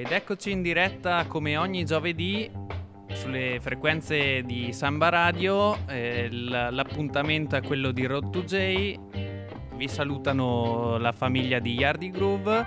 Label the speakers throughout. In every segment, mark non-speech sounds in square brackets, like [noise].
Speaker 1: Ed eccoci in diretta come ogni giovedì sulle frequenze di Samba Radio. Eh, l'appuntamento è quello di Road to J. Vi salutano la famiglia di Yardi Groove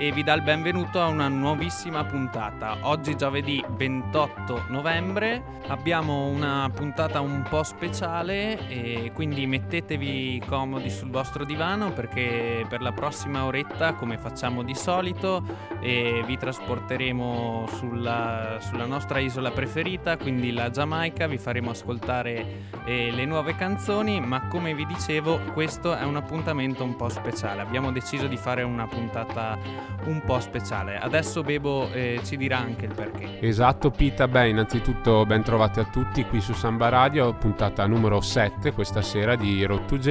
Speaker 1: e vi dà il benvenuto a una nuovissima puntata. Oggi giovedì 28 novembre abbiamo una puntata un po' speciale e quindi mettetevi comodi sul vostro divano perché per la prossima oretta, come facciamo di solito, eh, vi trasporteremo sulla, sulla, nostra isola preferita, quindi la Giamaica, vi faremo ascoltare eh, le nuove canzoni, ma come vi dicevo questo è un appuntamento un po' speciale. Abbiamo deciso di fare una puntata un po' speciale. Adesso Bebo eh, ci dirà anche il perché.
Speaker 2: Esatto, Pita. Beh, innanzitutto ben trovati a tutti qui su Samba Radio, puntata numero 7 questa sera di Road to J.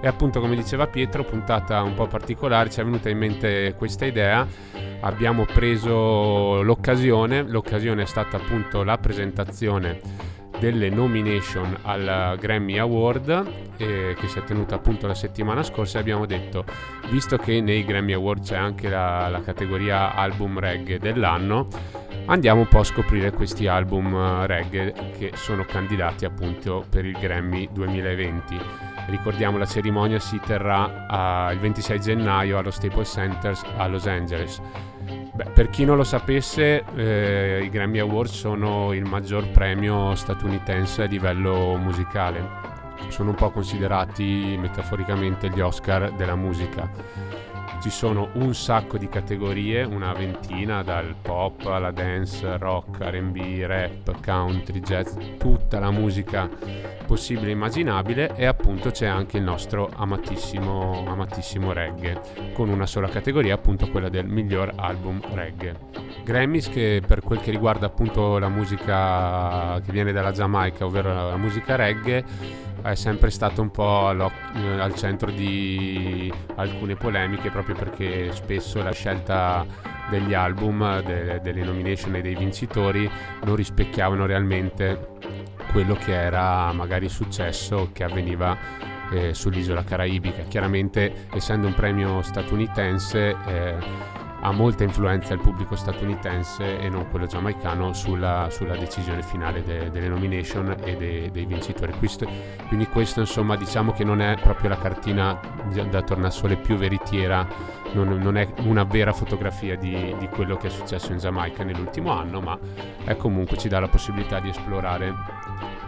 Speaker 2: E appunto, come diceva Pietro, puntata un po' particolare, ci è venuta in mente questa idea. Abbiamo preso l'occasione, l'occasione è stata appunto la presentazione delle nomination al Grammy Award eh, che si è tenuta appunto la settimana scorsa e abbiamo detto visto che nei Grammy Award c'è anche la, la categoria album reggae dell'anno andiamo un po' a scoprire questi album eh, reggae che sono candidati appunto per il Grammy 2020 ricordiamo la cerimonia si terrà uh, il 26 gennaio allo Staples Center a Los Angeles Beh, per chi non lo sapesse, eh, i Grammy Awards sono il maggior premio statunitense a livello musicale. Sono un po' considerati metaforicamente gli Oscar della musica ci sono un sacco di categorie, una ventina, dal pop alla dance, rock, RB, rap, country, jazz, tutta la musica possibile e immaginabile e appunto c'è anche il nostro amatissimo, amatissimo reggae, con una sola categoria, appunto quella del miglior album reggae. Grammys che per quel che riguarda appunto la musica che viene dalla Giamaica, ovvero la musica reggae, è sempre stato un po' eh, al centro di alcune polemiche proprio perché spesso la scelta degli album, de, delle nomination e dei vincitori non rispecchiavano realmente quello che era magari successo che avveniva eh, sull'isola caraibica. Chiaramente essendo un premio statunitense eh, ha molta influenza il pubblico statunitense e non quello giamaicano sulla, sulla decisione finale de, delle nomination e de, dei vincitori. Questo, quindi questo insomma diciamo che non è proprio la cartina da tornasole più veritiera, non, non è una vera fotografia di, di quello che è successo in Giamaica nell'ultimo anno, ma è comunque ci dà la possibilità di esplorare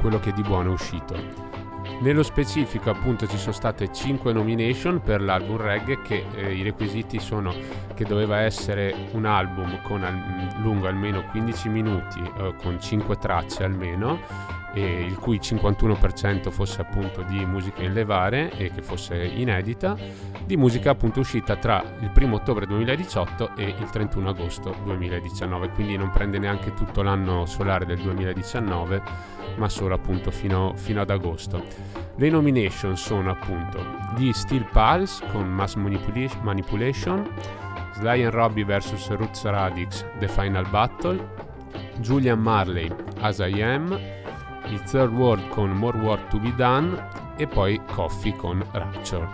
Speaker 2: quello che di buono è uscito. Nello specifico appunto ci sono state 5 nomination per l'album reggae che eh, i requisiti sono che doveva essere un album con al- lungo almeno 15 minuti eh, con 5 tracce almeno il cui 51% fosse appunto di musica in levare e che fosse inedita, di musica appunto uscita tra il 1 ottobre 2018 e il 31 agosto 2019, quindi non prende neanche tutto l'anno solare del 2019 ma solo appunto fino, fino ad agosto. Le nomination sono appunto di Steel Pulse con Mass Manipulation, Sly and Robbie vs Roots Radix The Final Battle, Julian Marley As I Am, il Third World con More Work to Be Done e poi Coffee con Rapture.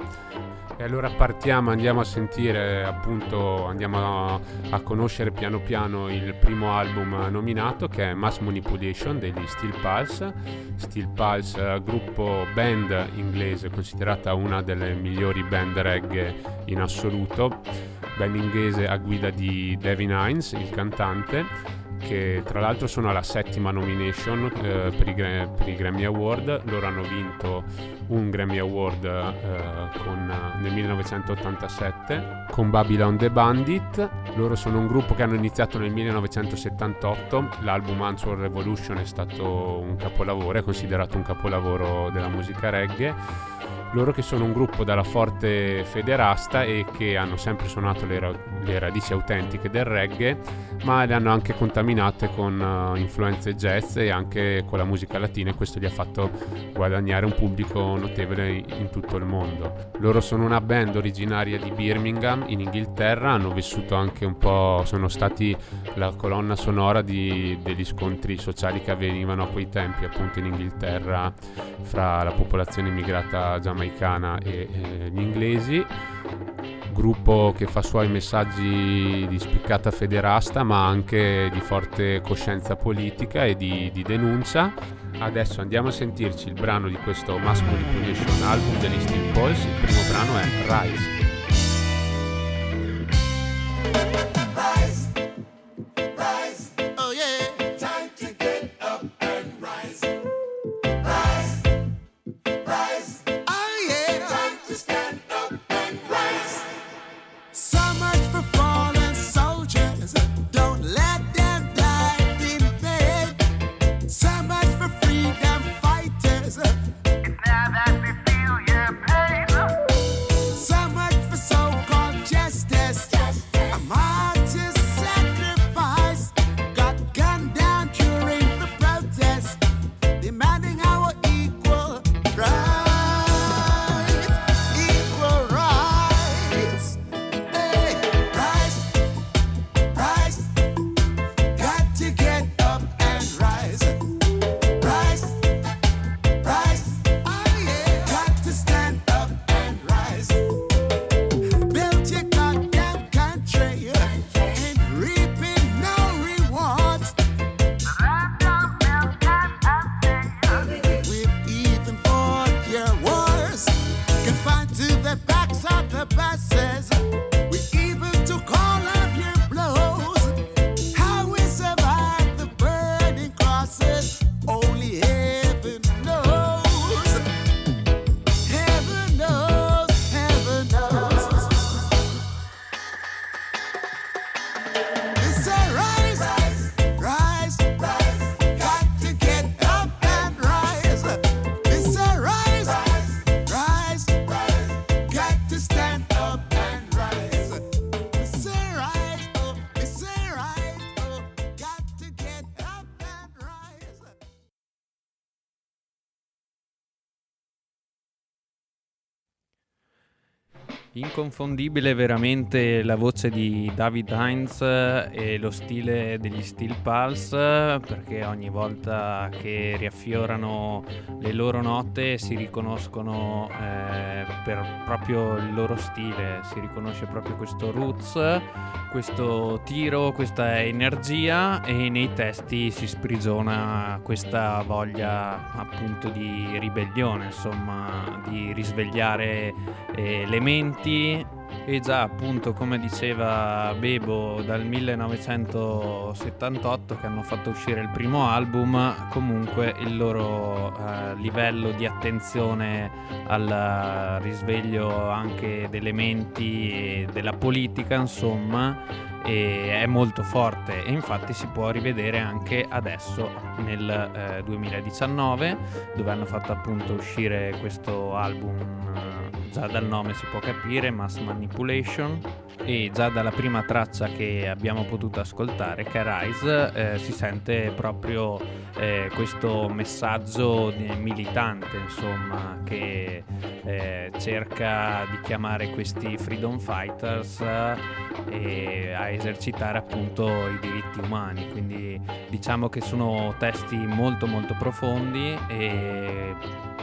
Speaker 2: E allora partiamo, andiamo a sentire appunto, andiamo a, a, conoscere piano piano il primo album nominato che è Mass Manipulation degli Steel Pulse. Steel Pulse, gruppo band inglese considerata una delle migliori band reggae in assoluto, band inglese a guida di Devin Hines, il cantante che tra l'altro sono alla settima nomination eh, per, i, per, i, Grammy Award. Loro hanno vinto un Grammy Award eh, con, nel 1987 con Babylon the Bandit. Loro sono un gruppo che hanno iniziato nel 1978. L'album Answer Revolution è stato un capolavoro, è considerato un capolavoro della musica reggae loro che sono un gruppo dalla forte federasta e che hanno sempre suonato le, ra- le radici autentiche del reggae, ma le hanno anche contaminate con uh, influenze jazz e anche con la musica latina e questo gli ha fatto guadagnare un pubblico notevole in tutto il mondo. Loro sono una band originaria di Birmingham in Inghilterra, hanno vissuto anche un po', sono stati la colonna sonora di, degli scontri sociali che avvenivano a quei tempi appunto in Inghilterra fra la popolazione immigrata giamaicana e, e gli inglesi
Speaker 3: gruppo che fa suoi messaggi di spiccata federasta ma anche di forte coscienza politica e di, di denuncia. Adesso andiamo a sentirci il brano di questo Mass Manipulation album degli Steel Pulse, il primo brano è Rise.
Speaker 1: Inconfondibile veramente la voce di David Heinz e lo stile degli Steel Pulse perché ogni volta che riaffiorano le loro note si riconoscono eh, per proprio il loro stile, si riconosce proprio questo roots, questo tiro, questa energia e nei testi si sprigiona questa voglia appunto di ribellione, insomma, di risvegliare eh, elementi avanti e già appunto come diceva Bebo dal 1978 che hanno fatto uscire il primo album comunque il loro eh, livello di attenzione al risveglio anche di elementi e della politica insomma è molto forte. E infatti si può rivedere anche adesso nel eh, 2019 dove hanno fatto appunto uscire questo album eh, già dal nome si può capire, Mass Manipulation, e già dalla prima traccia che abbiamo potuto ascoltare, che è Rise, eh, si sente proprio eh, questo messaggio militante, insomma, che eh, cerca di chiamare questi freedom fighters eh, a esercitare appunto i diritti umani. Quindi diciamo che sono testi molto molto profondi e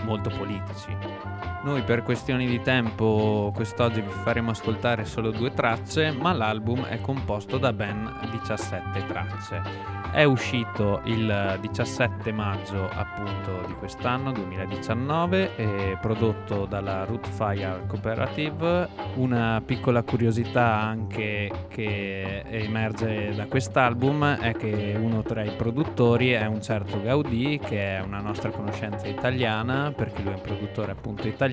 Speaker 1: molto politici. Noi per questioni di tempo quest'oggi vi faremo ascoltare solo due tracce, ma l'album è composto da ben 17 tracce. È uscito il 17 maggio appunto di quest'anno 2019 e prodotto dalla Rootfire Cooperative. Una piccola curiosità anche che emerge da quest'album è che uno tra i produttori è un certo Gaudì che è una nostra conoscenza italiana perché lui è un produttore appunto italiano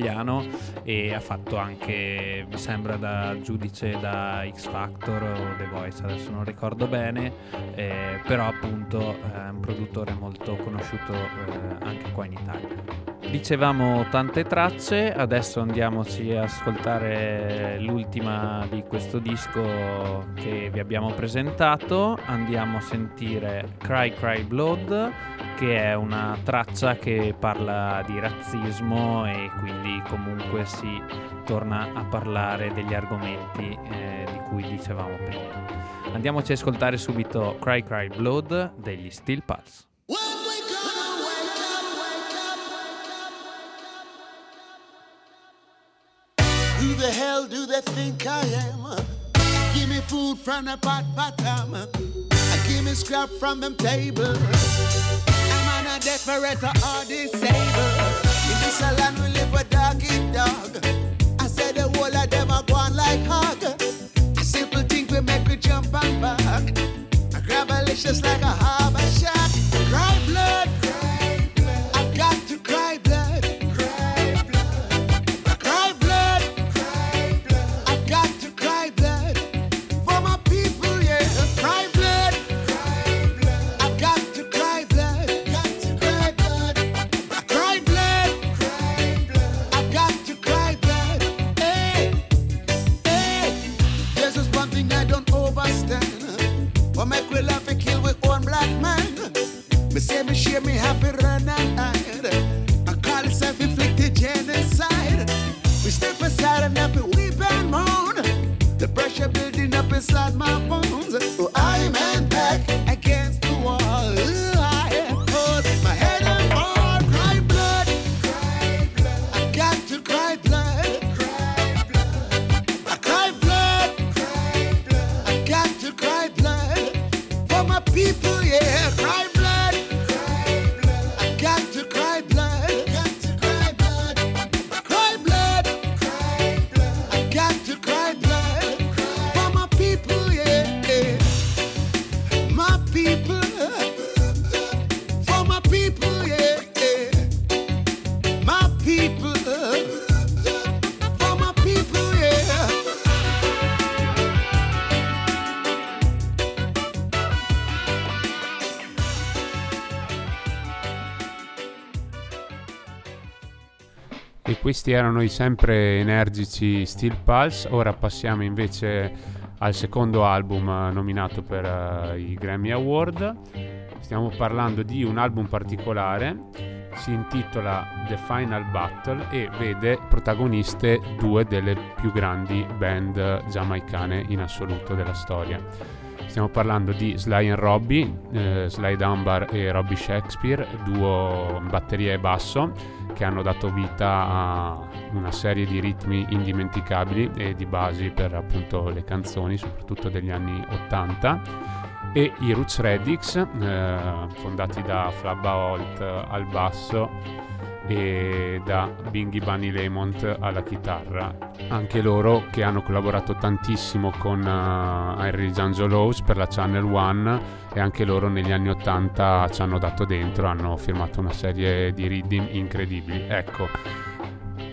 Speaker 1: e ha fatto anche mi sembra da giudice da X Factor o The Voice adesso non ricordo bene eh, però appunto è un produttore molto conosciuto eh, anche qua in Italia. Dicevamo tante tracce, adesso andiamoci a ascoltare l'ultima di questo disco che vi abbiamo presentato. Andiamo a sentire Cry Cry Blood, che è una traccia che parla di razzismo e quindi comunque si torna a parlare degli argomenti eh, di cui dicevamo prima. Andiamoci a ascoltare subito Cry Cry Blood degli Steel Pulse.
Speaker 3: The hell do they think I am? Give me food from the pot bottom. Give me scrap from them table. I'm on a desperate or disabled. In this land we live with dog eat dog. I said the whole of them are going like hog. A simple thing we make we jump and back. I grab a licious like a harbor shack. Cry blood. Me me share me happy run and. I call it self-inflicted genocide. We step aside and to weep and moan. The pressure building up inside my bones. Oh, I'm back
Speaker 2: questi erano i sempre energici Steel Pulse. Ora passiamo invece al secondo album eh, nominato per eh, i Grammy Award. Stiamo parlando di un album particolare, si intitola The Final Battle e vede protagoniste due delle più grandi band giamaicane in assoluto della storia. Stiamo parlando di Sly and Robbie, eh, Sly Dunbar e Robbie Shakespeare, duo batteria e basso che hanno dato vita a una serie di ritmi indimenticabili e di basi per appunto le canzoni, soprattutto degli anni 80 e i Roots Reddix, eh, fondati da Flabba Holt al basso e da Bingy Bunny Lemont alla chitarra. Anche loro che hanno collaborato tantissimo con uh, Henry Giangelos per la Channel One e anche loro negli anni 80 ci hanno dato dentro, hanno firmato una serie di rhythm incredibili. Ecco,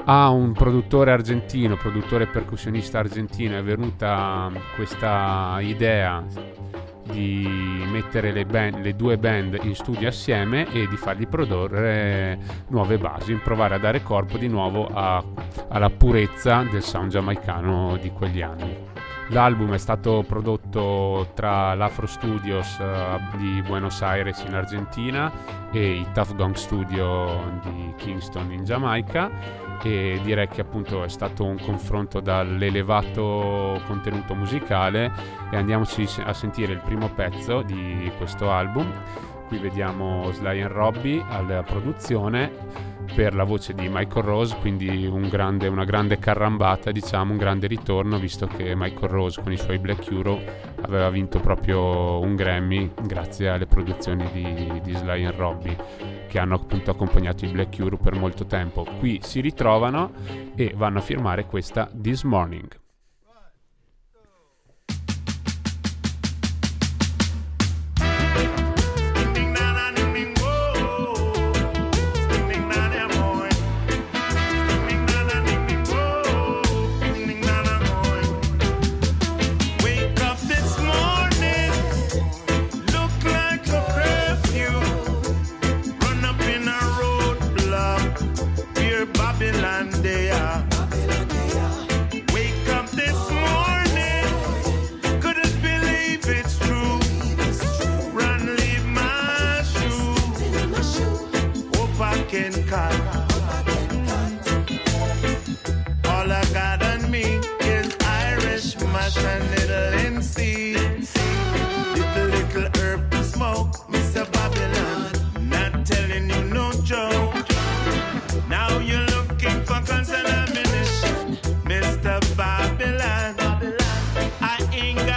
Speaker 2: a un produttore argentino, produttore percussionista argentino, è venuta questa idea di mettere le, band, le, due band in studio assieme e di fargli produrre nuove basi, provare a dare corpo di nuovo a, alla purezza del sound giamaicano di quegli anni. L'album è stato prodotto tra l'Afro Studios uh, di Buenos Aires in Argentina e i Tough Gong Studio di Kingston in Giamaica e direi che appunto è stato un confronto dall'elevato contenuto musicale e andiamoci a sentire il primo pezzo di questo album. Qui vediamo Sly and Robbie alla produzione per la voce di Michael Rose, quindi un grande, una grande carrambata, diciamo, un grande ritorno, visto che Michael Rose con i suoi Black Euro aveva vinto proprio un Grammy grazie alle produzioni di, di Sly and Robbie che hanno appunto accompagnato i Black Euro per molto tempo. Qui si ritrovano e vanno a firmare questa This Morning.
Speaker 4: sing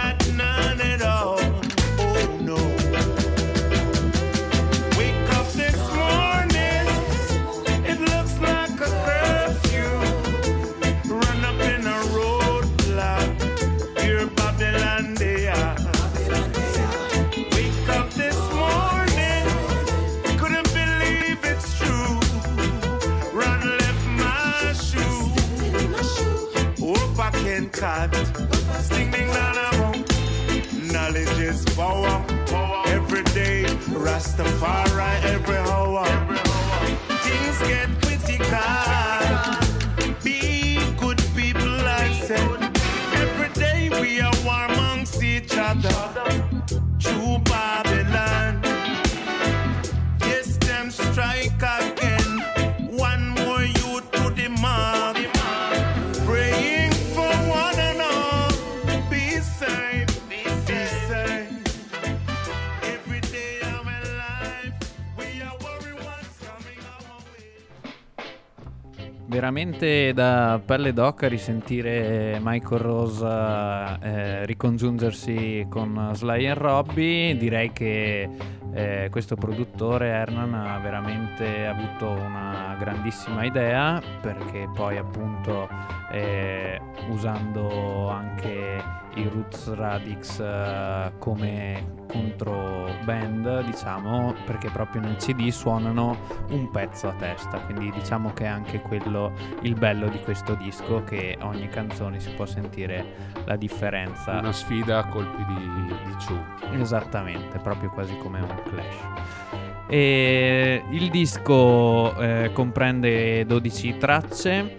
Speaker 1: Veramente da pelle d'oca risentire Michael Rosa eh, ricongiungersi con Sly e Robbie, direi che eh, questo produttore Hernan ha veramente avuto una grandissima idea perché poi appunto eh, usando anche i Roots Radix eh, come contro band diciamo perché proprio nel CD suonano un pezzo a testa quindi diciamo che è anche quello il bello di questo disco che ogni canzone si può sentire la differenza
Speaker 2: Una sfida a colpi di, di ciù.
Speaker 1: Esattamente, proprio quasi come un clash. E il disco eh, comprende 12 tracce.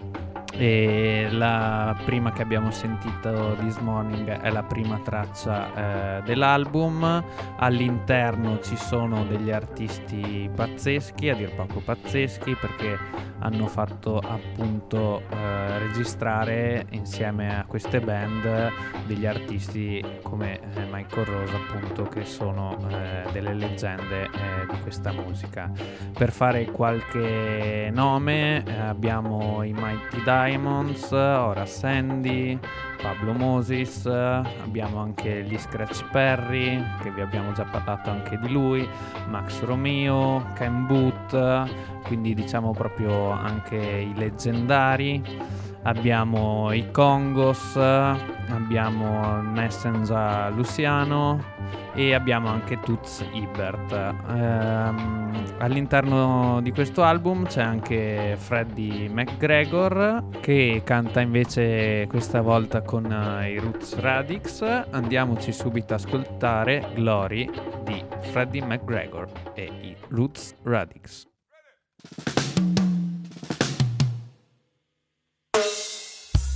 Speaker 1: E la prima che abbiamo sentito this morning è la prima traccia eh, dell'album. All'interno ci sono degli artisti pazzeschi, a dir poco pazzeschi, perché hanno fatto appunto eh, registrare insieme a queste band degli artisti come eh, Michael Rose appunto che sono eh, delle leggende eh, di questa musica per fare qualche nome eh, abbiamo i Mighty Diamonds Ora Sandy Pablo Moses abbiamo anche gli Scratch Perry che vi abbiamo già parlato anche di lui Max Romeo Ken Booth quindi diciamo proprio anche i leggendari abbiamo i Congos, abbiamo Nessenza Luciano e abbiamo anche Toots Ibert. Ehm, all'interno di questo album c'è anche Freddie McGregor che canta invece questa volta con eh, i Roots Radix. Andiamoci subito ad ascoltare Glory di Freddie McGregor e i Roots Radix.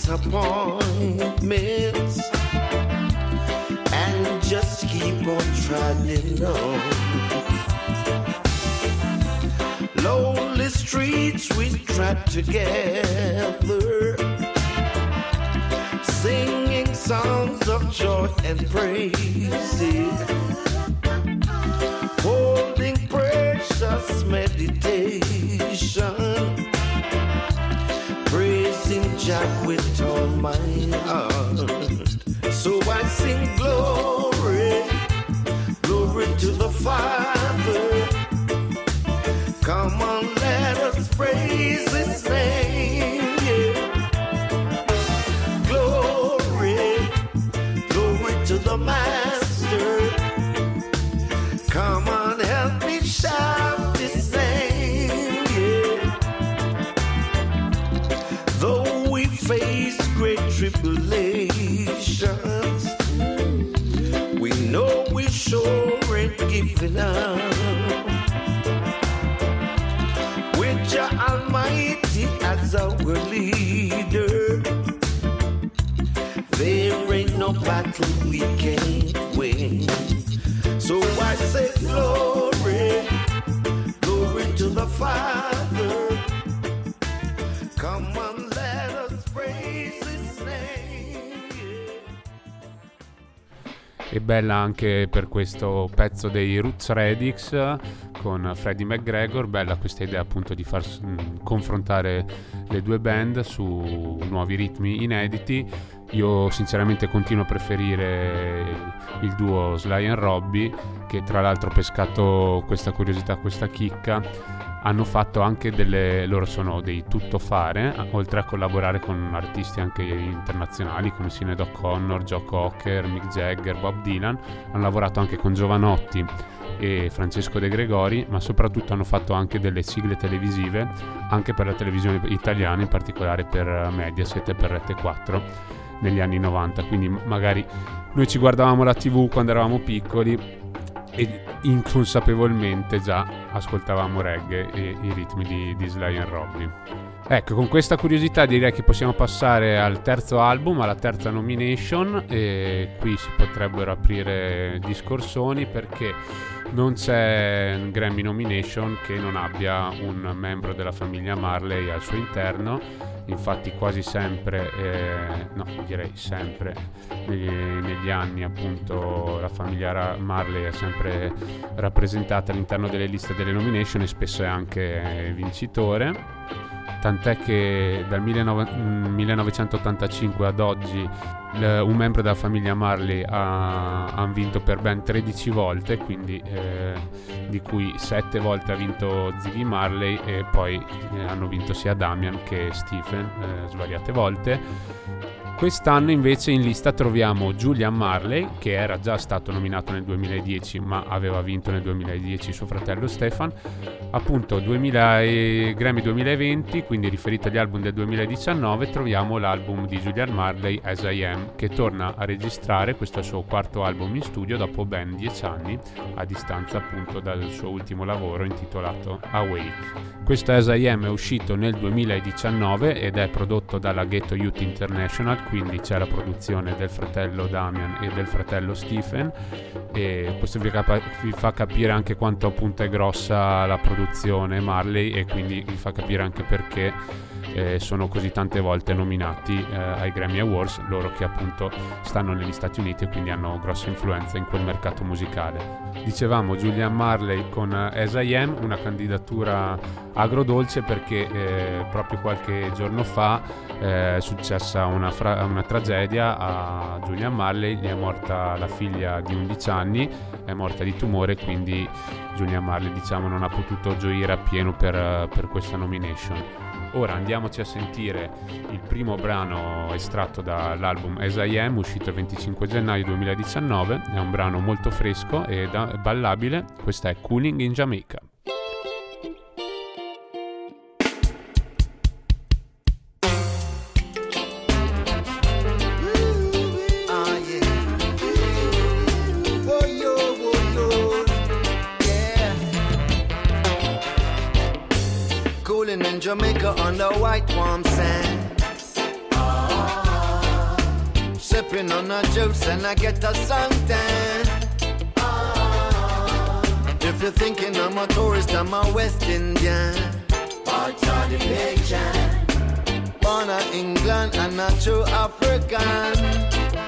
Speaker 3: disappointments and just keep on trotting on. Lonely streets we trot together, singing songs of joy and praise, holding precious meditation, praising Jah with all my heart. So I sing glory, glory to the Father. Giving. With your Almighty as our leader, there ain't no battle we can't win. So I say glory, glory to the Father.
Speaker 2: E bella anche per questo pezzo dei Roots Radix con Freddie McGregor, bella questa idea appunto di far mh, confrontare le due band su nuovi ritmi inediti. Io sinceramente continuo a preferire il duo Sly and Robbie, che tra l'altro ho pescato questa curiosità, questa chicca hanno fatto anche delle loro sono dei tuttofare oltre a collaborare con artisti anche internazionali come Sinead O'Connor, Joe Cocker, Mick Jagger, Bob Dylan hanno lavorato anche con Giovanotti e Francesco De Gregori ma soprattutto hanno fatto anche delle sigle televisive anche per la televisione italiana in particolare per Mediaset e per Rete 4 negli anni 90 quindi magari noi ci guardavamo la tv quando eravamo piccoli e inconsapevolmente già ascoltavamo reggae e i ritmi di, di Sly and Robbie. Ecco, con questa curiosità direi che possiamo passare al terzo album, alla terza nomination e qui si potrebbero aprire discorsoni perché non c'è Grammy nomination che non abbia un membro della famiglia Marley al suo interno infatti quasi sempre, eh, no direi sempre, negli, negli, anni appunto la famiglia Marley è sempre rappresentata all'interno delle liste delle nomination e spesso è anche vincitore. Tant'è che dal 1985 ad oggi un membro della famiglia Marley ha, ha vinto per ben 13 volte, quindi eh, di cui 7 volte ha vinto Ziggy Marley e poi eh, hanno vinto sia Damian che Stephen eh, svariate volte. Quest'anno invece in lista troviamo Julian Marley, che era già stato nominato nel 2010 ma aveva vinto nel 2010 suo fratello Stefan, appunto 2000 e Grammy 2020, quindi riferito agli album del 2019, troviamo l'album di Julian Marley As I Am, che torna a registrare questo suo quarto album in studio dopo ben 10 anni, a distanza appunto dal suo ultimo lavoro intitolato Awake. Questo As I Am è uscito nel 2019 ed è prodotto dalla Ghetto Youth International quindi c'è la produzione del fratello Damian e del fratello Stephen e questo vi, capa- vi, fa capire anche quanto appunto è grossa la produzione Marley e quindi vi fa capire anche perché eh, sono così tante volte nominati eh, ai Grammy Awards, loro che appunto stanno negli Stati Uniti e quindi hanno grossa influenza in quel mercato musicale. Dicevamo Julian Marley con eh, As I Am, una candidatura agrodolce perché eh, proprio qualche giorno fa eh, è successa una, fra- una tragedia a Julian Marley, gli è morta la figlia di 11 anni, è morta di tumore quindi Julian Marley diciamo non ha potuto gioire appieno per, per questa nomination. Ora andiamoci a sentire il primo brano estratto dall'album As I Am, uscito il 25 gennaio 2019. È un brano molto fresco e ballabile. Questa è Cooling in Jamaica.
Speaker 3: Juice I get a suntan. Ah. If you're thinking I'm a tourist, I'm a West Indian. Part of the jam. Born in England and a true African.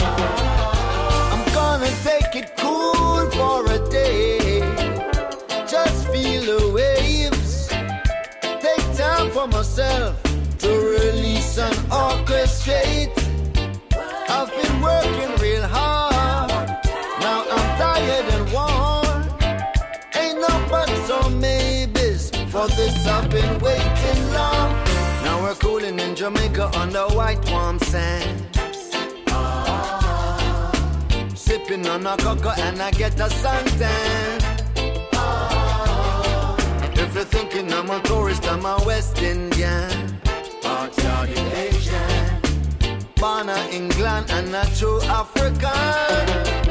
Speaker 3: Ah. I'm gonna take it cool for a day. Just feel the waves. Take time for myself to release and orchestrate. I've been working For this I've been waiting long. Now we're cooling in Jamaica on the white warm sand. Sipping on a cocoa and I get a suntan. If you're thinking I'm a tourist, I'm a West Indian. Part Southern Asian. Born in England and a true African.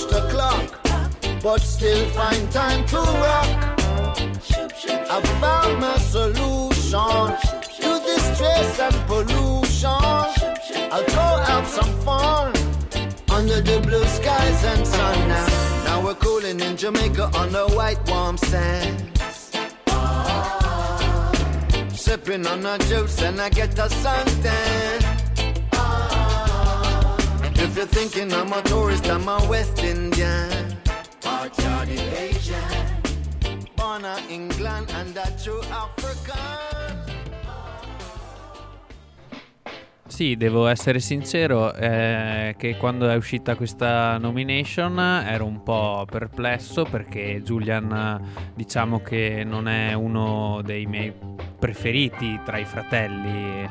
Speaker 3: Punch the clock, but still find time to rock. I found my solution to this stress and pollution. I'll go have some fun under the blue skies and sun now. Now we're cooling in Jamaica on the white warm sands.
Speaker 5: sipping on a juice and I get a suntan. If you're thinking I'm a tourist, I'm a West Indian. Part-hearted Asian. Born in England and a true African.
Speaker 1: Sì, devo essere sincero eh, che quando è uscita questa nomination ero un po' perplesso perché Julian diciamo che non è uno dei miei preferiti tra i fratelli,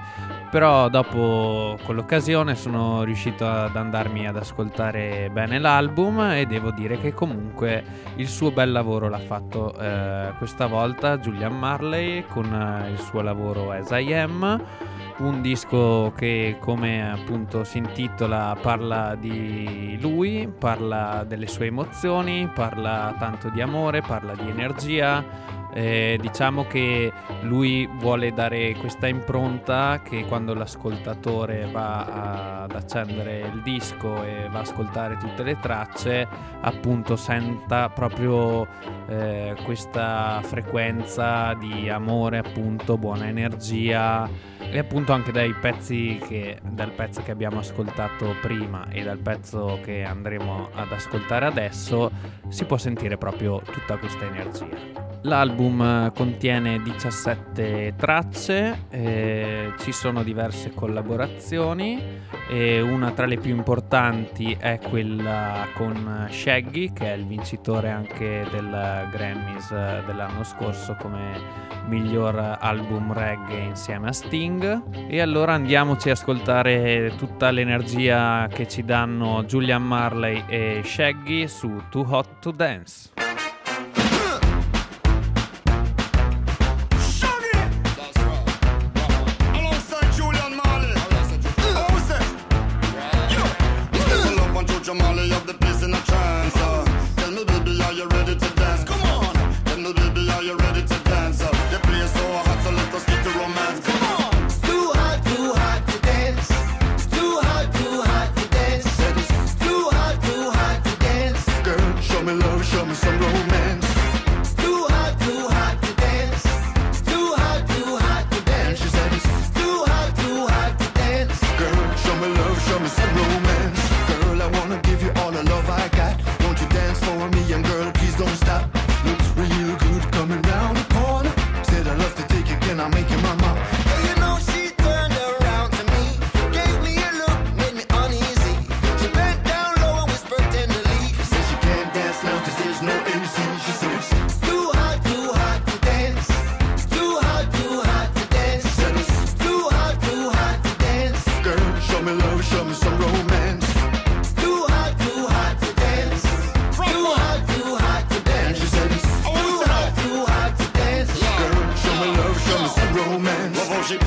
Speaker 1: però dopo quell'occasione sono riuscito ad andarmi ad ascoltare bene l'album e devo dire che comunque il suo bel lavoro l'ha fatto eh, questa volta Julian Marley con il suo lavoro As I Am un disco che come appunto si intitola parla di lui, parla delle sue emozioni, parla tanto di amore, parla di energia. Eh, diciamo che lui vuole dare questa impronta che quando l'ascoltatore va ad accendere il disco e va a ascoltare tutte le tracce, appunto senta proprio eh, questa frequenza di amore, appunto buona energia e appunto anche dai pezzi che dal pezzo che abbiamo ascoltato prima e dal pezzo che andremo ad ascoltare adesso si può sentire proprio tutta questa energia. L'album eh, contiene 17 tracce, eh, ci sono diverse collaborazioni e una tra le più importanti è quella con Shaggy che è il vincitore anche del Grammys eh, dell'anno scorso come miglior album reggae insieme a Sting e allora andiamoci a ascoltare tutta l'energia che ci danno Julian Marley e Shaggy su Too Hot to Dance.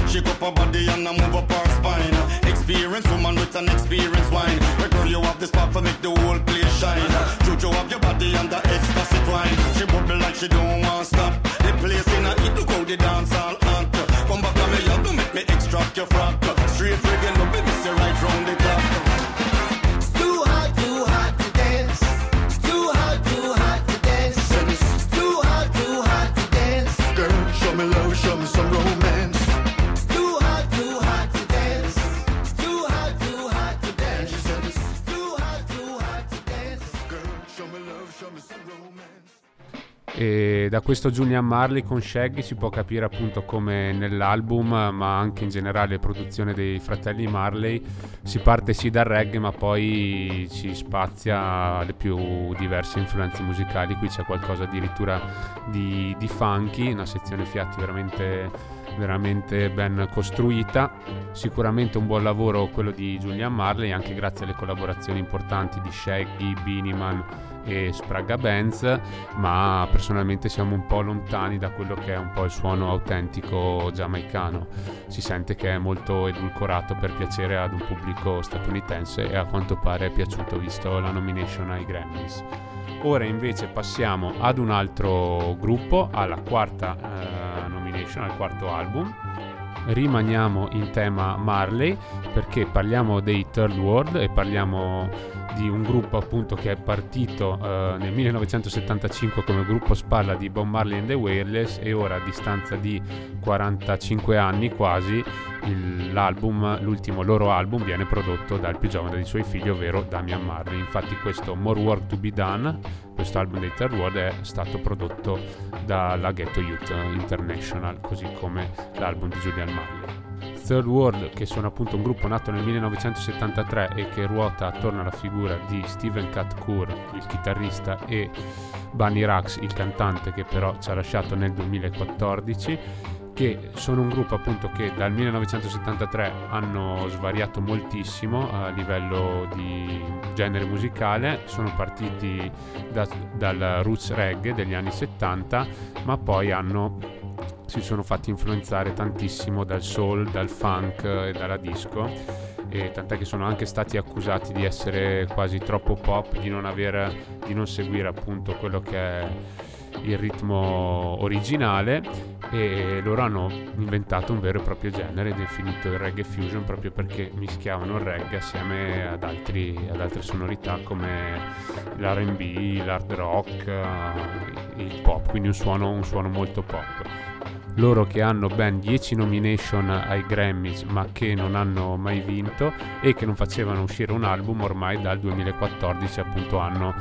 Speaker 6: Shake up her body and I move up her spine. Experience woman with an experience wine. Where girl you have the spark for make the whole place shine. Jojo have your body under ecstasy twine. She bubble like she don't want stop. The place in a it look how the dance all. Come back on me, you do make me extract your frock.
Speaker 2: E da questo Julian Marley con Shaggy si può capire appunto come nell'album, ma anche in generale produzione dei fratelli Marley, si parte sì dal reggae, ma poi ci spazia alle più diverse influenze musicali. Qui c'è qualcosa addirittura di, di funky, una sezione fiati veramente veramente ben costruita sicuramente un buon lavoro quello di Julian Marley anche grazie alle collaborazioni importanti di Shaggy, Beanie e Spraga Benz ma personalmente siamo un po' lontani da quello che è un po' il suono autentico giamaicano. Si sente che è molto edulcorato per piacere ad un pubblico statunitense e a quanto pare è piaciuto visto la nomination ai Grammys. Ora invece passiamo ad un altro gruppo, alla quarta eh, nomination, al quarto album. Rimaniamo in tema Marley perché parliamo dei Third World e parliamo di un gruppo appunto che è partito eh, nel 1975 come gruppo spalla di Bob Marley and the Wailers e ora a distanza di 45 anni quasi l'album, l'ultimo loro album viene prodotto dal più giovane dei suoi figli ovvero Damian Marley. Infatti questo More Work to be Done questo album dei Third World è stato prodotto dalla Ghetto Youth International così come l'album di Julian Marley Third World, che sono appunto un gruppo nato nel 1973 e che ruota attorno alla figura di Steven Katkur, il chitarrista, e Bunny Rax, il cantante, che però ci ha lasciato nel 2014 che sono un gruppo appunto che dal 1973 hanno svariato moltissimo a livello di genere musicale, sono partiti da- dal roots reggae degli anni 70, ma poi hanno si sono fatti influenzare tantissimo dal soul, dal funk e dalla disco. E tant'è che sono anche stati accusati di essere quasi troppo pop, di non, aver, di non seguire appunto quello che è il ritmo originale e loro hanno inventato un vero e proprio genere definito il reggae fusion proprio perché mischiavano il reggae assieme ad, altri, ad altre sonorità come l'R&B, l'hard rock, eh, il pop, quindi un suono, un suono molto pop. Loro che hanno ben 10 nomination ai Grammys ma che non hanno mai vinto e che non facevano uscire un album ormai dal 2014 appunto anno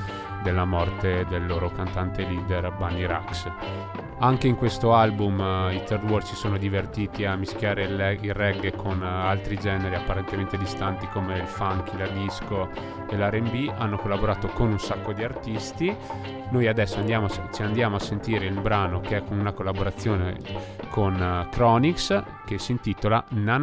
Speaker 2: della morte del loro cantante leader Bunny Rax. Anche in questo album eh, i Third World si sono divertiti a mischiare il, le- il reggae con eh, altri generi apparentemente distanti come il funky, la disco e l'R&B, hanno collaborato con un sacco di artisti. Noi adesso andiamo, ci andiamo a sentire il brano che è una collaborazione con eh, Chronix che si intitola
Speaker 7: Na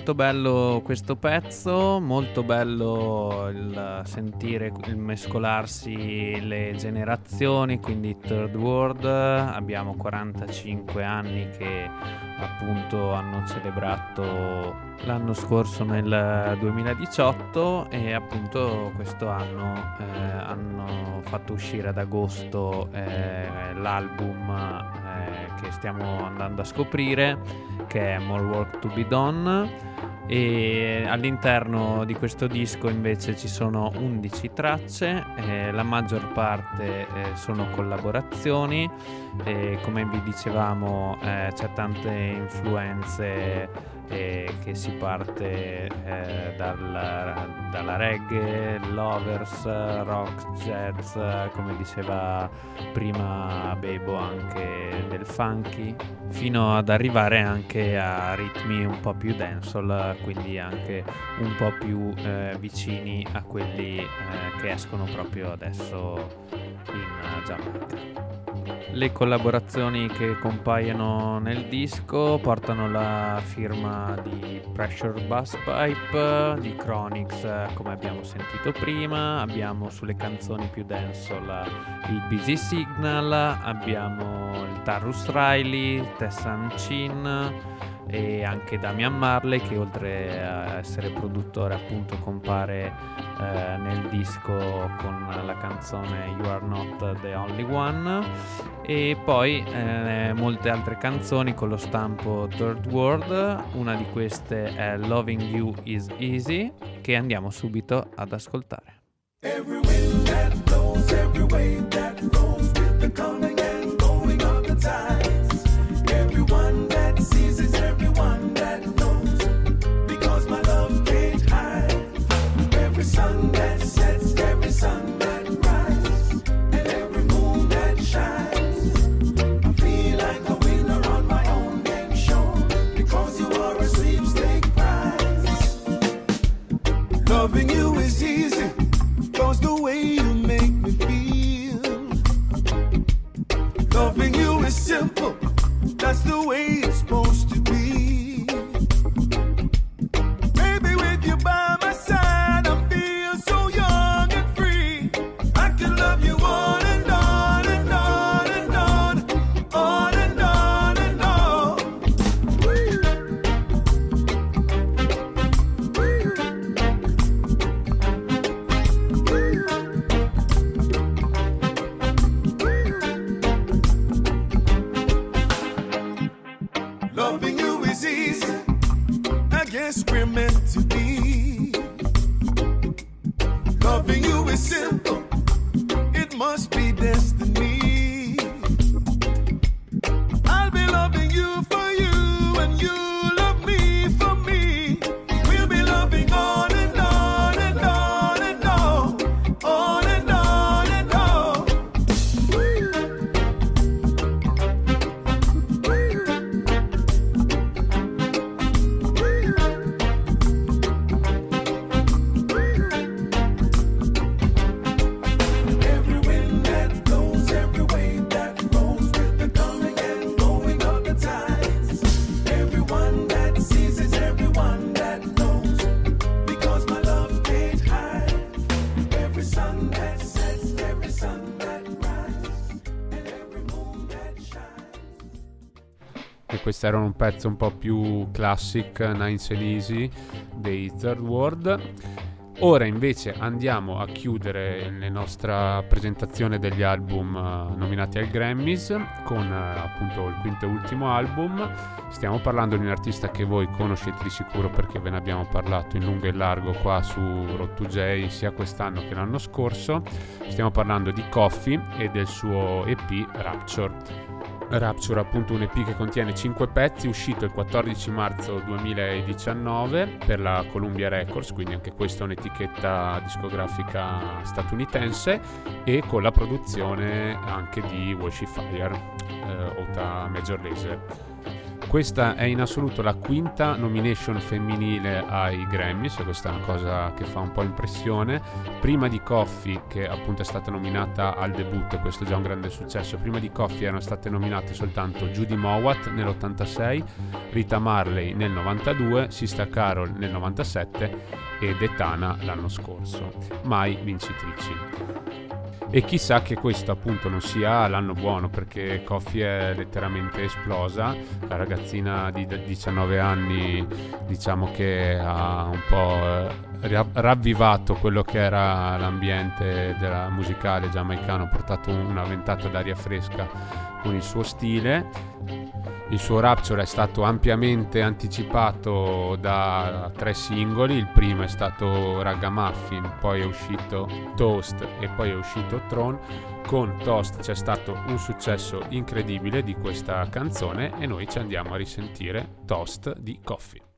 Speaker 1: Molto bello questo pezzo, molto bello il sentire il mescolarsi le generazioni, quindi Third World, abbiamo 45 anni che appunto hanno celebrato l'anno scorso nel 2018 e appunto questo anno eh, hanno fatto uscire ad agosto eh, l'album eh, che stiamo andando a scoprire che è More Work to Be Done. E all'interno di questo disco invece ci sono 11 tracce, eh, la maggior parte eh, sono collaborazioni. E come vi dicevamo eh, c'è tante influenze eh, che si parte eh, dal- dalla reggae, lovers, rock, jazz, come diceva prima Bebo anche del funky, fino ad arrivare anche a ritmi un po' più dancehall, quindi anche un po' più eh, vicini a quelli eh, che escono proprio adesso in Giamaica. Le collaborazioni che compaiono nel disco portano la firma di Pressure Bass Pipe, di Chronix eh, come abbiamo sentito prima, abbiamo sulle canzoni più dancehall il Busy Signal, abbiamo il Tarrus Riley, Tessan Chin e anche Damian Marley che oltre a essere produttore appunto compare eh, nel disco con la canzone You Are Not The Only One. E poi eh, molte altre canzoni con lo stampo Third World. Una di queste è Loving You Is Easy che andiamo subito ad ascoltare.
Speaker 3: Every wind that blows, every wave that rolls
Speaker 2: E questo era un pezzo un po' più classic, Nice and Easy dei Third World. Ora invece andiamo a chiudere la nostra presentazione degli album eh, nominati al Grammys con eh, appunto il quinto e ultimo album. Stiamo parlando di un artista che voi conoscete di sicuro perché ve ne abbiamo parlato in lungo e largo qua su Rot2J sia quest'anno che l'anno scorso. Stiamo parlando di Coffee e del suo EP Rapture. Rapture appunto un EP che contiene 5 pezzi uscito il 14 marzo 2019 per la Columbia Records quindi anche questa è un'etichetta discografica statunitense e con la produzione anche di Washifier eh, Ota Major Laser questa è in assoluto la quinta nomination femminile ai Grammys, questa è una cosa che fa un po' impressione. Prima di Coffee, che appunto è stata nominata al debutto, questo è già un grande successo, prima di Coffee erano state nominate soltanto Judy Mowat nell'86, Rita Marley nel 92, Sista Carol nel 97 e Detana l'anno scorso, mai vincitrici. E chissà che questo appunto non sia l'anno buono perché Coffee è letteralmente esplosa, la ragazzina di d- 19 anni diciamo che ha un po' eh, ra- ravvivato quello che era l'ambiente della musicale giamaicano, ha portato una ventata d'aria fresca con il suo stile Il suo Rapture è stato ampiamente anticipato da tre singoli, il primo è stato Ragamuffin, poi è uscito Toast e poi è uscito Throne. Con Toast c'è stato un successo incredibile di questa canzone e noi ci andiamo a risentire Toast di Coffee.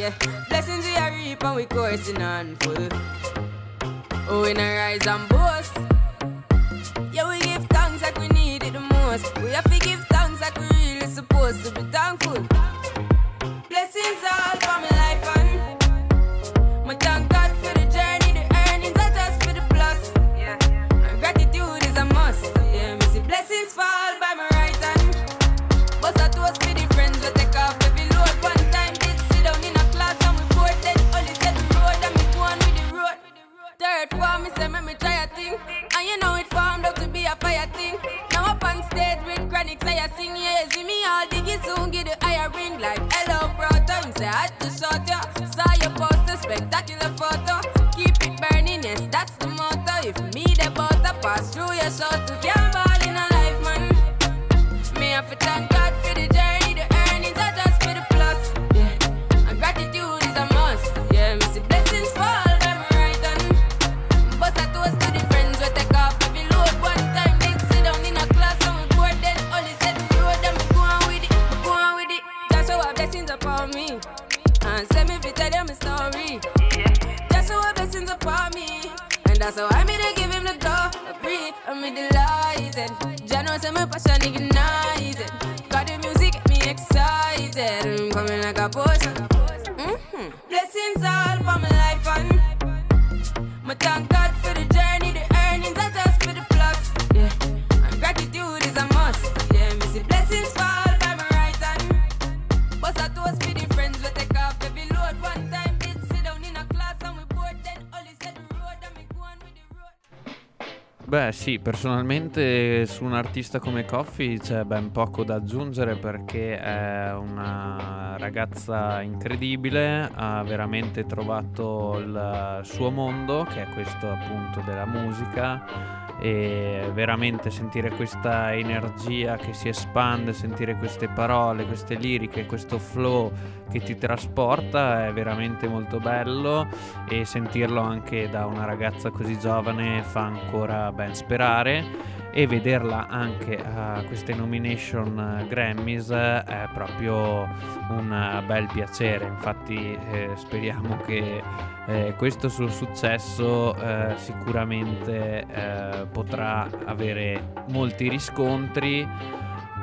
Speaker 8: Yeah. Blessings we are reap and we coursing on full. Oh, we not rise and boast. Me delighted. Jah knows say my passion ignited. Got the music get me excited. I'm coming like a potion. Mhm. Blessings all for my life and my thank God for the.
Speaker 1: Beh sì, personalmente su un artista come Coffee c'è ben poco da aggiungere perché è una ragazza incredibile, ha veramente trovato il suo mondo che è questo appunto della musica e veramente sentire questa energia che si espande, sentire queste parole, queste liriche, questo flow che ti trasporta è veramente molto bello e sentirlo anche da una ragazza così giovane fa ancora ben sperare e vederla anche a queste nomination eh, Grammys eh, è proprio un eh, bel piacere. Infatti eh, speriamo che eh, questo suo successo eh, sicuramente eh, potrà avere molti riscontri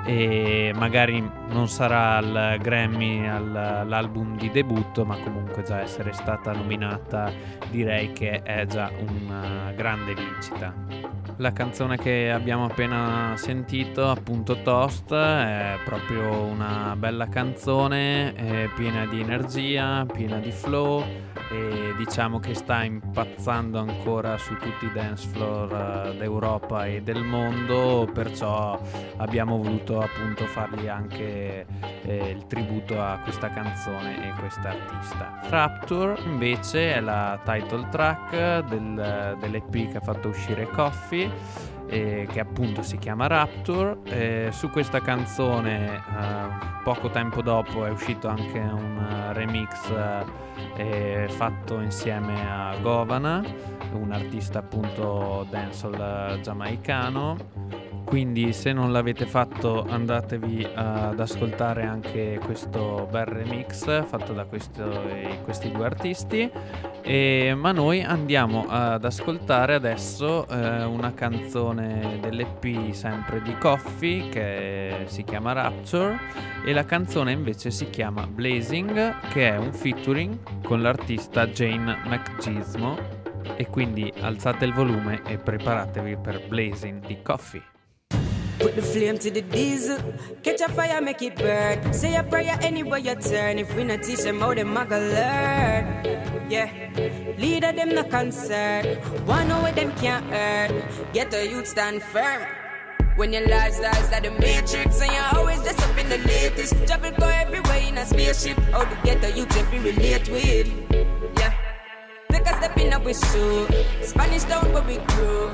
Speaker 1: e magari non sarà al Grammy al- l'album di debutto ma comunque già essere stata nominata direi che è già una grande vincita la canzone che abbiamo appena sentito appunto Toast è proprio una bella canzone piena di energia piena di flow e diciamo che sta impazzando ancora su tutti i dance floor eh, d'Europa e del mondo perciò abbiamo voluto appunto fargli anche eh, il tributo a questa canzone e questa artista. Rapture invece è la title track del- dell'EP che ha fatto uscire Coffee eh, che appunto si chiama Rapture. Eh, su questa canzone eh, poco tempo dopo è uscito anche un eh, remix eh, eh, fatto insieme a Govana, un artista appunto dancehall eh, giamaicano. Quindi se non l'avete fatto andatevi ad ascoltare anche questo bel remix fatto da questo- eh, questi due artisti. E- ma noi andiamo ad ascoltare adesso eh, una canzone dell'EP sempre di Coffee che si chiama Rapture e la canzone invece si chiama Blazing che è un featuring con l'artista Jane McGismo e quindi alzate il volume e preparatevi per Blazing di Coffee.
Speaker 8: The flame to the diesel, catch a fire, make it burn. Say a prayer anywhere you turn. If we not teach them how them a go learn. Yeah, leader them not concerned. One know them can't earn. Get the youth stand firm. When your lifestyle's like the matrix and you're always just up in the latest. Travel go everywhere in a spaceship. How to get the youth if we relate with. Yeah. Take a step in a we show. Spanish town where we grow.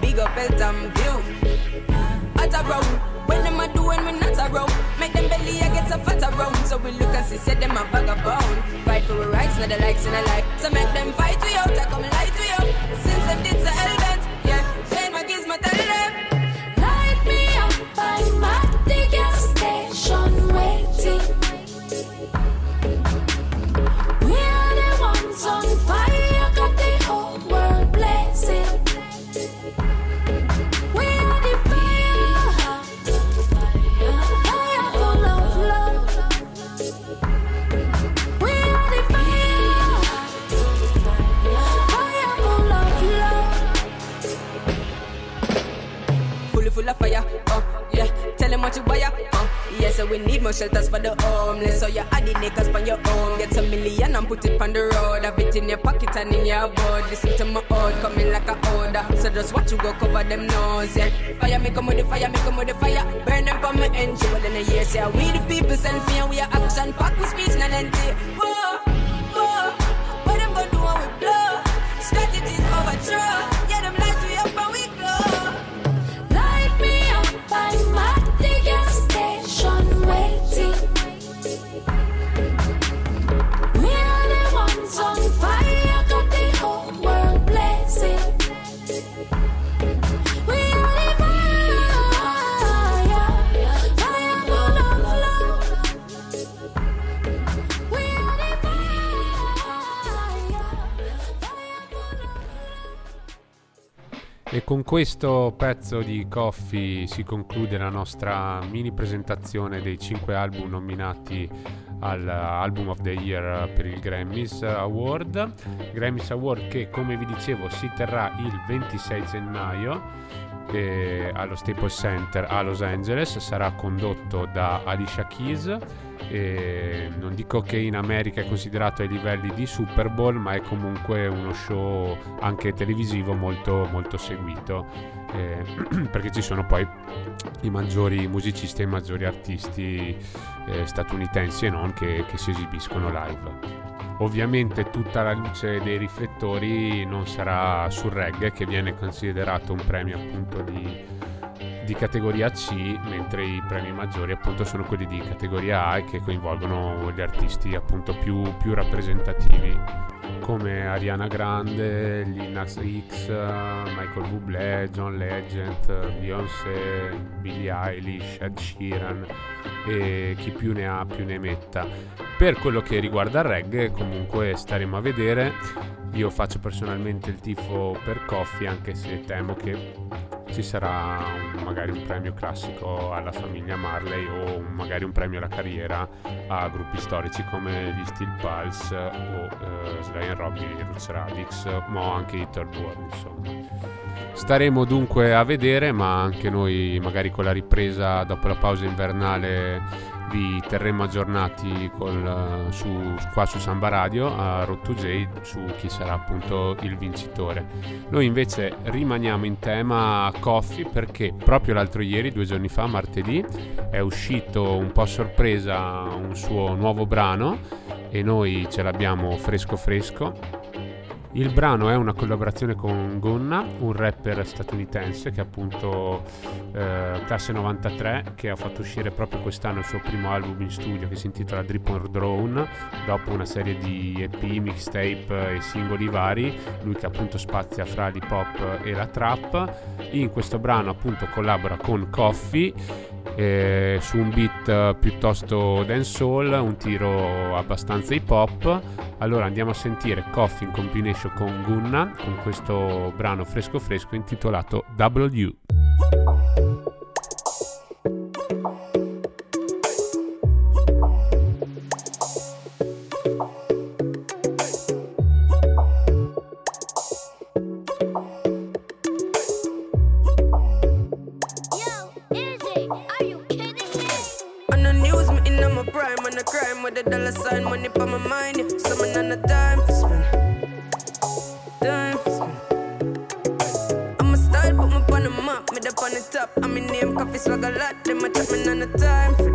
Speaker 8: Big up Eltham view. At a round. When them a do when we not around. Make them belly I get so fat around. So we look and see, say them a vagabond. Fight for our rights, not the likes in a life. So make them fight we I come lie to you. Since them did so element, More shelters for the homeless. So you add the niggas on your own. Get a million and put it on the road. Have it in your pocket and in your board. Listen to my old coming like a order. So just watch you go cover them nose, yeah. Fire me come with the fire, me come with the fire. Burn them from my engine. Well in a year, say we the people send fear. We are action pack with speech, not empty.
Speaker 2: Con questo pezzo di Coffee si conclude la nostra mini presentazione dei 5 album nominati all'Album of the Year per il Grammys Award. Grammys Award che come vi dicevo si terrà il 26 gennaio eh, allo Staples Center a Los Angeles, sarà condotto da Alicia Keys. E non dico che in America è considerato ai livelli di Super Bowl, ma è comunque uno show anche televisivo molto, molto seguito eh, [clears throat] perché ci sono poi i maggiori musicisti e i maggiori artisti eh, statunitensi e non che, che si esibiscono live. Ovviamente tutta la luce dei riflettori non sarà sul reggae che viene considerato un premio appunto di, di categoria C, mentre i premi maggiori appunto sono quelli di categoria A e che coinvolgono gli artisti appunto più, più rappresentativi come Ariana Grande, Lil Nas X, Michael Bublé, John Legend, Beyoncé, Billie Eilish, Ed Sheeran e chi più ne ha più ne metta. Per quello che riguarda il reggae comunque staremo a vedere. Io faccio personalmente il tifo per Coffee anche se temo che ci sarà un- magari un premio classico alla famiglia Marley o un- magari un premio alla carriera a gruppi storici come gli Steel Pulse o eh, Sly Robbie, Roots Radix, ma anche i Third World, insomma. Staremo dunque a vedere, ma anche noi magari con la ripresa dopo la pausa invernale vi terremo aggiornati col, su, qua su Samba Radio a Road to J su chi sarà appunto il vincitore. Noi invece rimaniamo in tema coffee perché proprio l'altro ieri, due giorni fa, martedì, è uscito un po' a sorpresa un suo nuovo brano e noi ce l'abbiamo fresco fresco. Il brano è una collaborazione con Gonna, un rapper statunitense che è appunto eh, classe 93 che ha fatto uscire proprio quest'anno il suo primo album in studio che si intitola Drip on Drone dopo una serie di EP, mixtape e singoli vari. Lui che appunto spazia fra l'hip hop e la trap. In questo brano appunto collabora con Coffee eh, su un beat piuttosto dancehall, un tiro abbastanza hip hop. Allora andiamo a sentire Coffee in combination con Gunna con questo brano fresco fresco intitolato W.
Speaker 8: crime with the dollar sign, money for my mind. Yeah. Summon on the time for spend. Time for spend. I'm a style, put me on the map. me up on the top. I'm in name coffee swag a lot. Them a me none of time for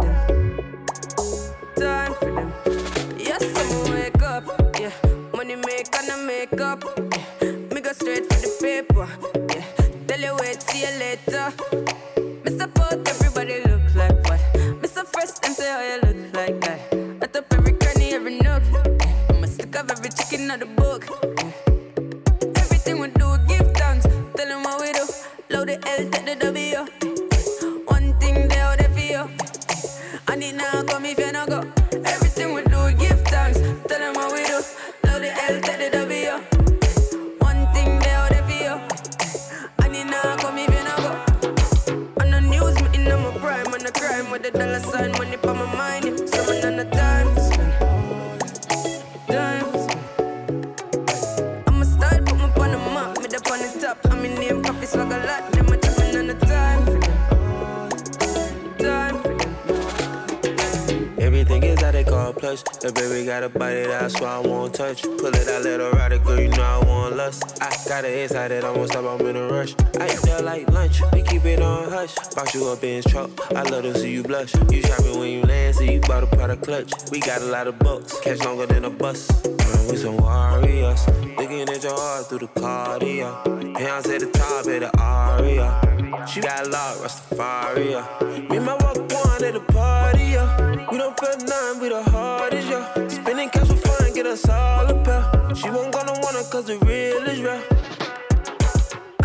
Speaker 9: got a lot of bucks, catch longer than a bus. We some warriors, looking at your heart through the cardio. Hands at the top of the aria. She got a lot, Rastafari. Me and my walk one at the party, yeah. We don't feel nothing, we the hardest, yeah. Spending cash for fun, get us all a pair. She won't gonna want it cause the real is real.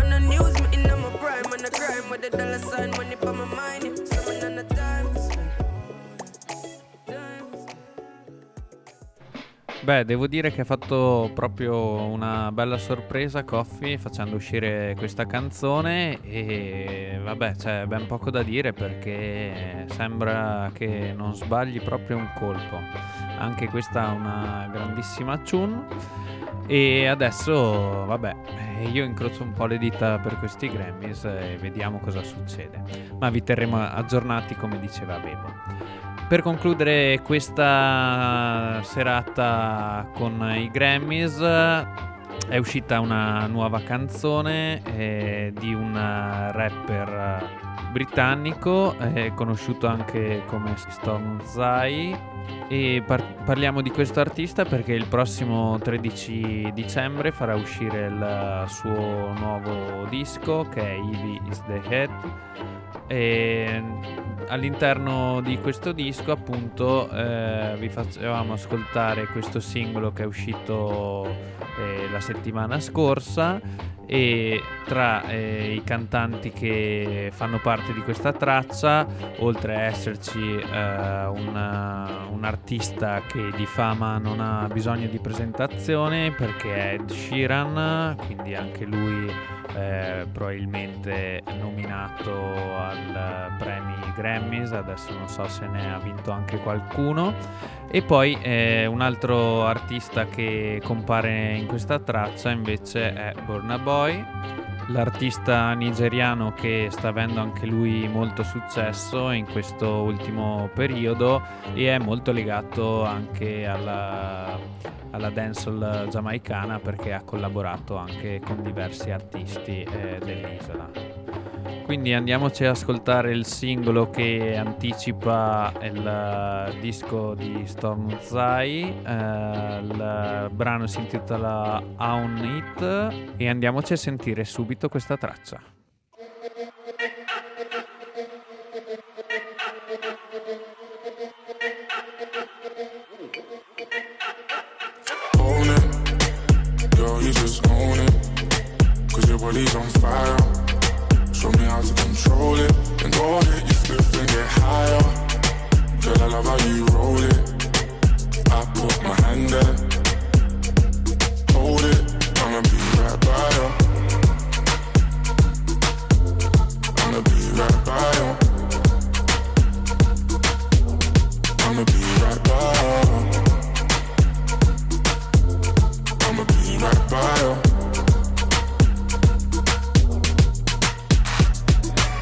Speaker 8: On the news, me in my prime, on the crime with the dollar sign,
Speaker 1: Beh, devo dire che ha fatto proprio una bella sorpresa Coffee facendo uscire questa canzone e vabbè, c'è ben poco da dire perché sembra che non sbagli proprio un colpo. Anche questa è una grandissima tune e adesso, vabbè, io incrocio un po' le dita per questi Grammys e vediamo cosa succede. Ma vi terremo aggiornati come diceva Bebo. Per concludere questa serata con i Grammys è uscita una nuova canzone eh, di un rapper britannico eh, conosciuto anche come Storm Zai. E par- parliamo di questo artista perché il prossimo 13 dicembre farà uscire il suo nuovo disco che è Evie is the Head e all'interno di questo disco appunto eh, vi facevamo ascoltare questo singolo che è uscito eh, la settimana scorsa e tra eh, i cantanti che fanno parte di questa traccia oltre a esserci eh, una- un artista che di fama non ha bisogno di presentazione perché è Ed Sheeran quindi anche lui eh, probabilmente nominato al premi Grammys, adesso non so se ne ha vinto anche qualcuno. E poi eh, un altro artista che compare in questa traccia invece è Burna Boy, l'artista nigeriano che sta avendo anche lui molto successo in questo ultimo periodo e è molto legato anche alla, alla dancehall giamaicana perché ha collaborato anche con diversi artisti eh, dell'isola. Quindi andiamoci ad ascoltare il singolo che anticipa il disco di Storm Zai. eh, il brano si intitola On It e andiamoci a sentire subito questa traccia.
Speaker 10: Own it, girl, you just own it. Cause your body's on fire. How to control it. And go ahead, you flip and get higher. Girl, I love how you roll it. I put my hand there. Hold it, I'ma be right by you. I'ma be right by you.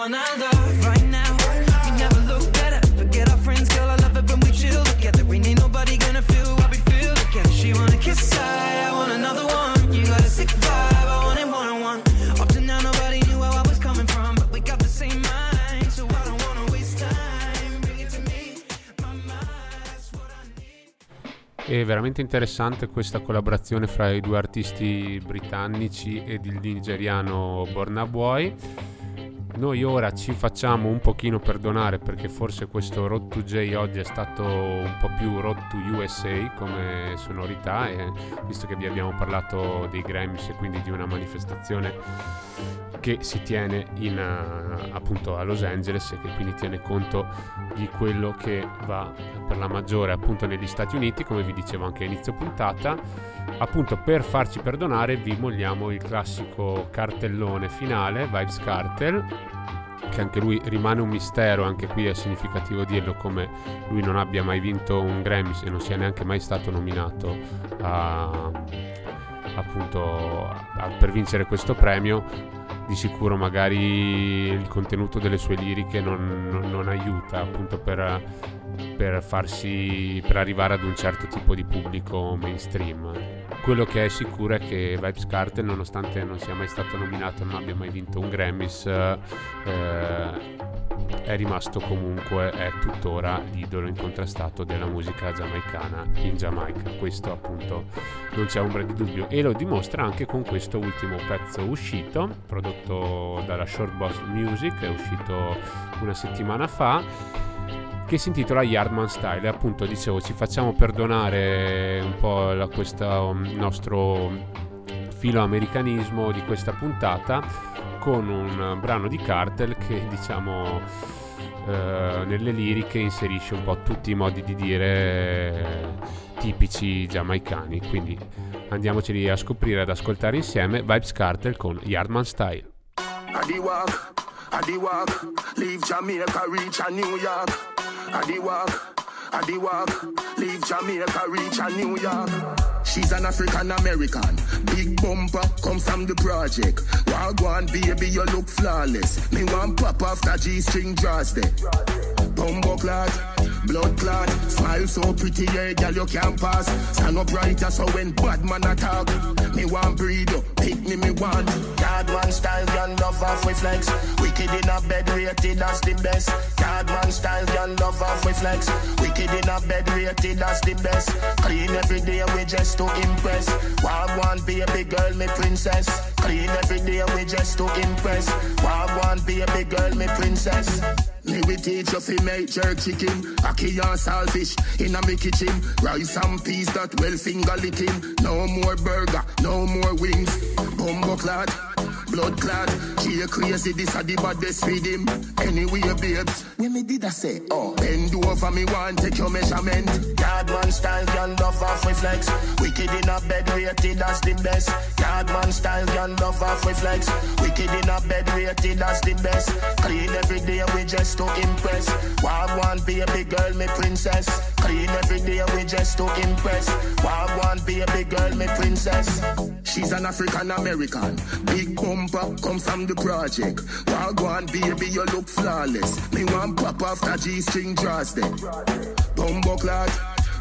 Speaker 11: one I love right now. You never look better. Forget our friends, girl. I love it when we chill together. Ain't ain't nobody gonna feel what we feel together. She wanna kiss I, I want another one. You got a sick vibe, I want it one on one. Up to now, nobody knew where I was coming from, but we got the same mind, so I don't wanna waste time. Bring it to me.
Speaker 2: È veramente interessante questa collaborazione fra i due artisti britannici ed il nigeriano Borna Boy. Noi ora ci facciamo un pochino perdonare perché forse questo Road to J oggi è stato un po' più Road to USA come sonorità e visto che vi abbiamo parlato dei Grammys e quindi di una manifestazione che si tiene in, eh, appunto a Los Angeles e che quindi tiene conto di quello che va per la maggiore appunto negli Stati Uniti come vi dicevo anche a inizio puntata. Appunto per farci perdonare vi mogliamo il classico cartellone finale Vibes Cartel che anche lui rimane un mistero, anche qui è significativo dirlo come lui non abbia mai vinto un Grammy e non sia neanche mai stato nominato a, appunto a- per vincere questo premio di sicuro magari il contenuto delle sue liriche non, non- non aiuta appunto per, per farsi per arrivare ad un certo tipo di pubblico mainstream. Quello che è sicuro è che Vibes Cartel nonostante non sia mai stato nominato non abbia mai vinto un Grammys eh, è rimasto comunque è tuttora l'idolo incontrastato della musica giamaicana in Giamaica. Questo appunto non c'è ombra di dubbio. E lo dimostra anche con questo ultimo pezzo uscito prodotto dalla Short Boss Music è uscito una settimana fa che si intitola Yardman Style. E appunto dicevo ci facciamo perdonare un po' la, questo um, nostro filo americanismo di questa puntata con un brano di Cartel che diciamo eh, nelle liriche inserisce un po' tutti i modi di dire tipici giamaicani quindi andiamoceli a scoprire ad ascoltare insieme Vibes Cartel con Yardman Style
Speaker 12: the walk, leave Jamaica, reach a New York. The walk, leave Jamaica, reach a New York. She's an African American, big bumper, come from the project. Wagwan baby, you look flawless. Me want pop off the G-string draws there. Bumbo clot, blood clot, smile so pretty, yeah, girl you can't pass. Stand up right, so when bad man attack, me want breed pick me, me want. Card man style, gun love off with flex. Wicked in a bed, rated as the best. Card man style, gun love off with flex. Wicked in a bed, rated as the best. Clean every day, we just to impress. Wild one, be a big girl, me princess. Clean every day, we just to impress. Wild one, be a big girl, me princess. Me we teach fi make jerk chicken, ackee and saltfish in a me kitchen. Rice and peas that well finger licking. No more burger, no more wings. Bumbo clot, blood clot. She a crazy, this a the baddest with him. Anyway, babes, when me did I say, oh, bend over me one, take your measurement. Yardman style, can love off with flex. Wicked in a bed, rated as the best. Yardman style, can love off with flex. Wicked in a bed, rated as the best. Clean every day, we just to impress. Wild one, be a big girl, me princess. Clean every day, we just to impress. Wild one, be a big girl, me princess. She's an African American. Big bumper, come from the project. Wild one, baby, you look flawless. Me want pop after G string draws them. Bumbo clot.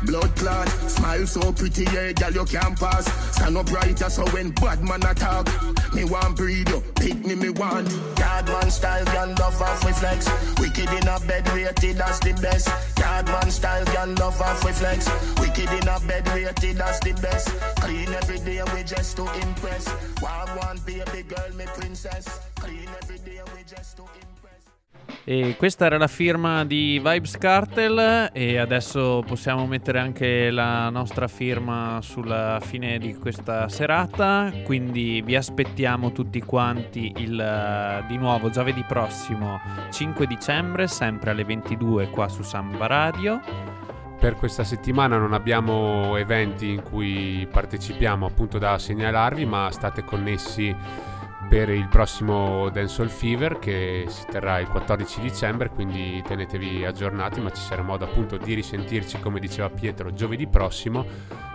Speaker 12: Blood clot, smile so pretty, yeah, girl, you can't pass. Stand up brighter, so when bad man attack, me want breed you, pick me, me want. Yard man style, girl, love off with flex. Wicked in a bed, rated as the best. Yard man style, girl, love off with flex. Wicked in a bed, rated as the best. Clean every day, we just to impress. Wild one, baby girl, me princess. Clean every day, we just to impress.
Speaker 1: E questa era la firma di Vibes Cartel e adesso possiamo mettere anche la nostra firma sulla fine di questa serata, quindi vi aspettiamo tutti quanti il, di nuovo giovedì prossimo 5 dicembre, sempre alle 22 qua su Samba Radio.
Speaker 2: Per questa settimana non abbiamo eventi in cui partecipiamo appunto da segnalarvi, ma state connessi per il prossimo Dancehall Fever che si terrà il 14 dicembre, quindi tenetevi aggiornati, ma ci sarà modo appunto di risentirci, come diceva Pietro, giovedì prossimo,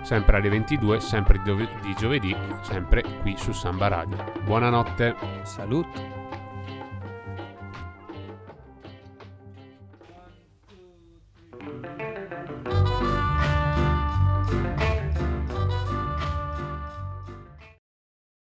Speaker 2: sempre alle 22, sempre di giovedì, sempre qui su Samba Radio. Buonanotte.
Speaker 1: Salute.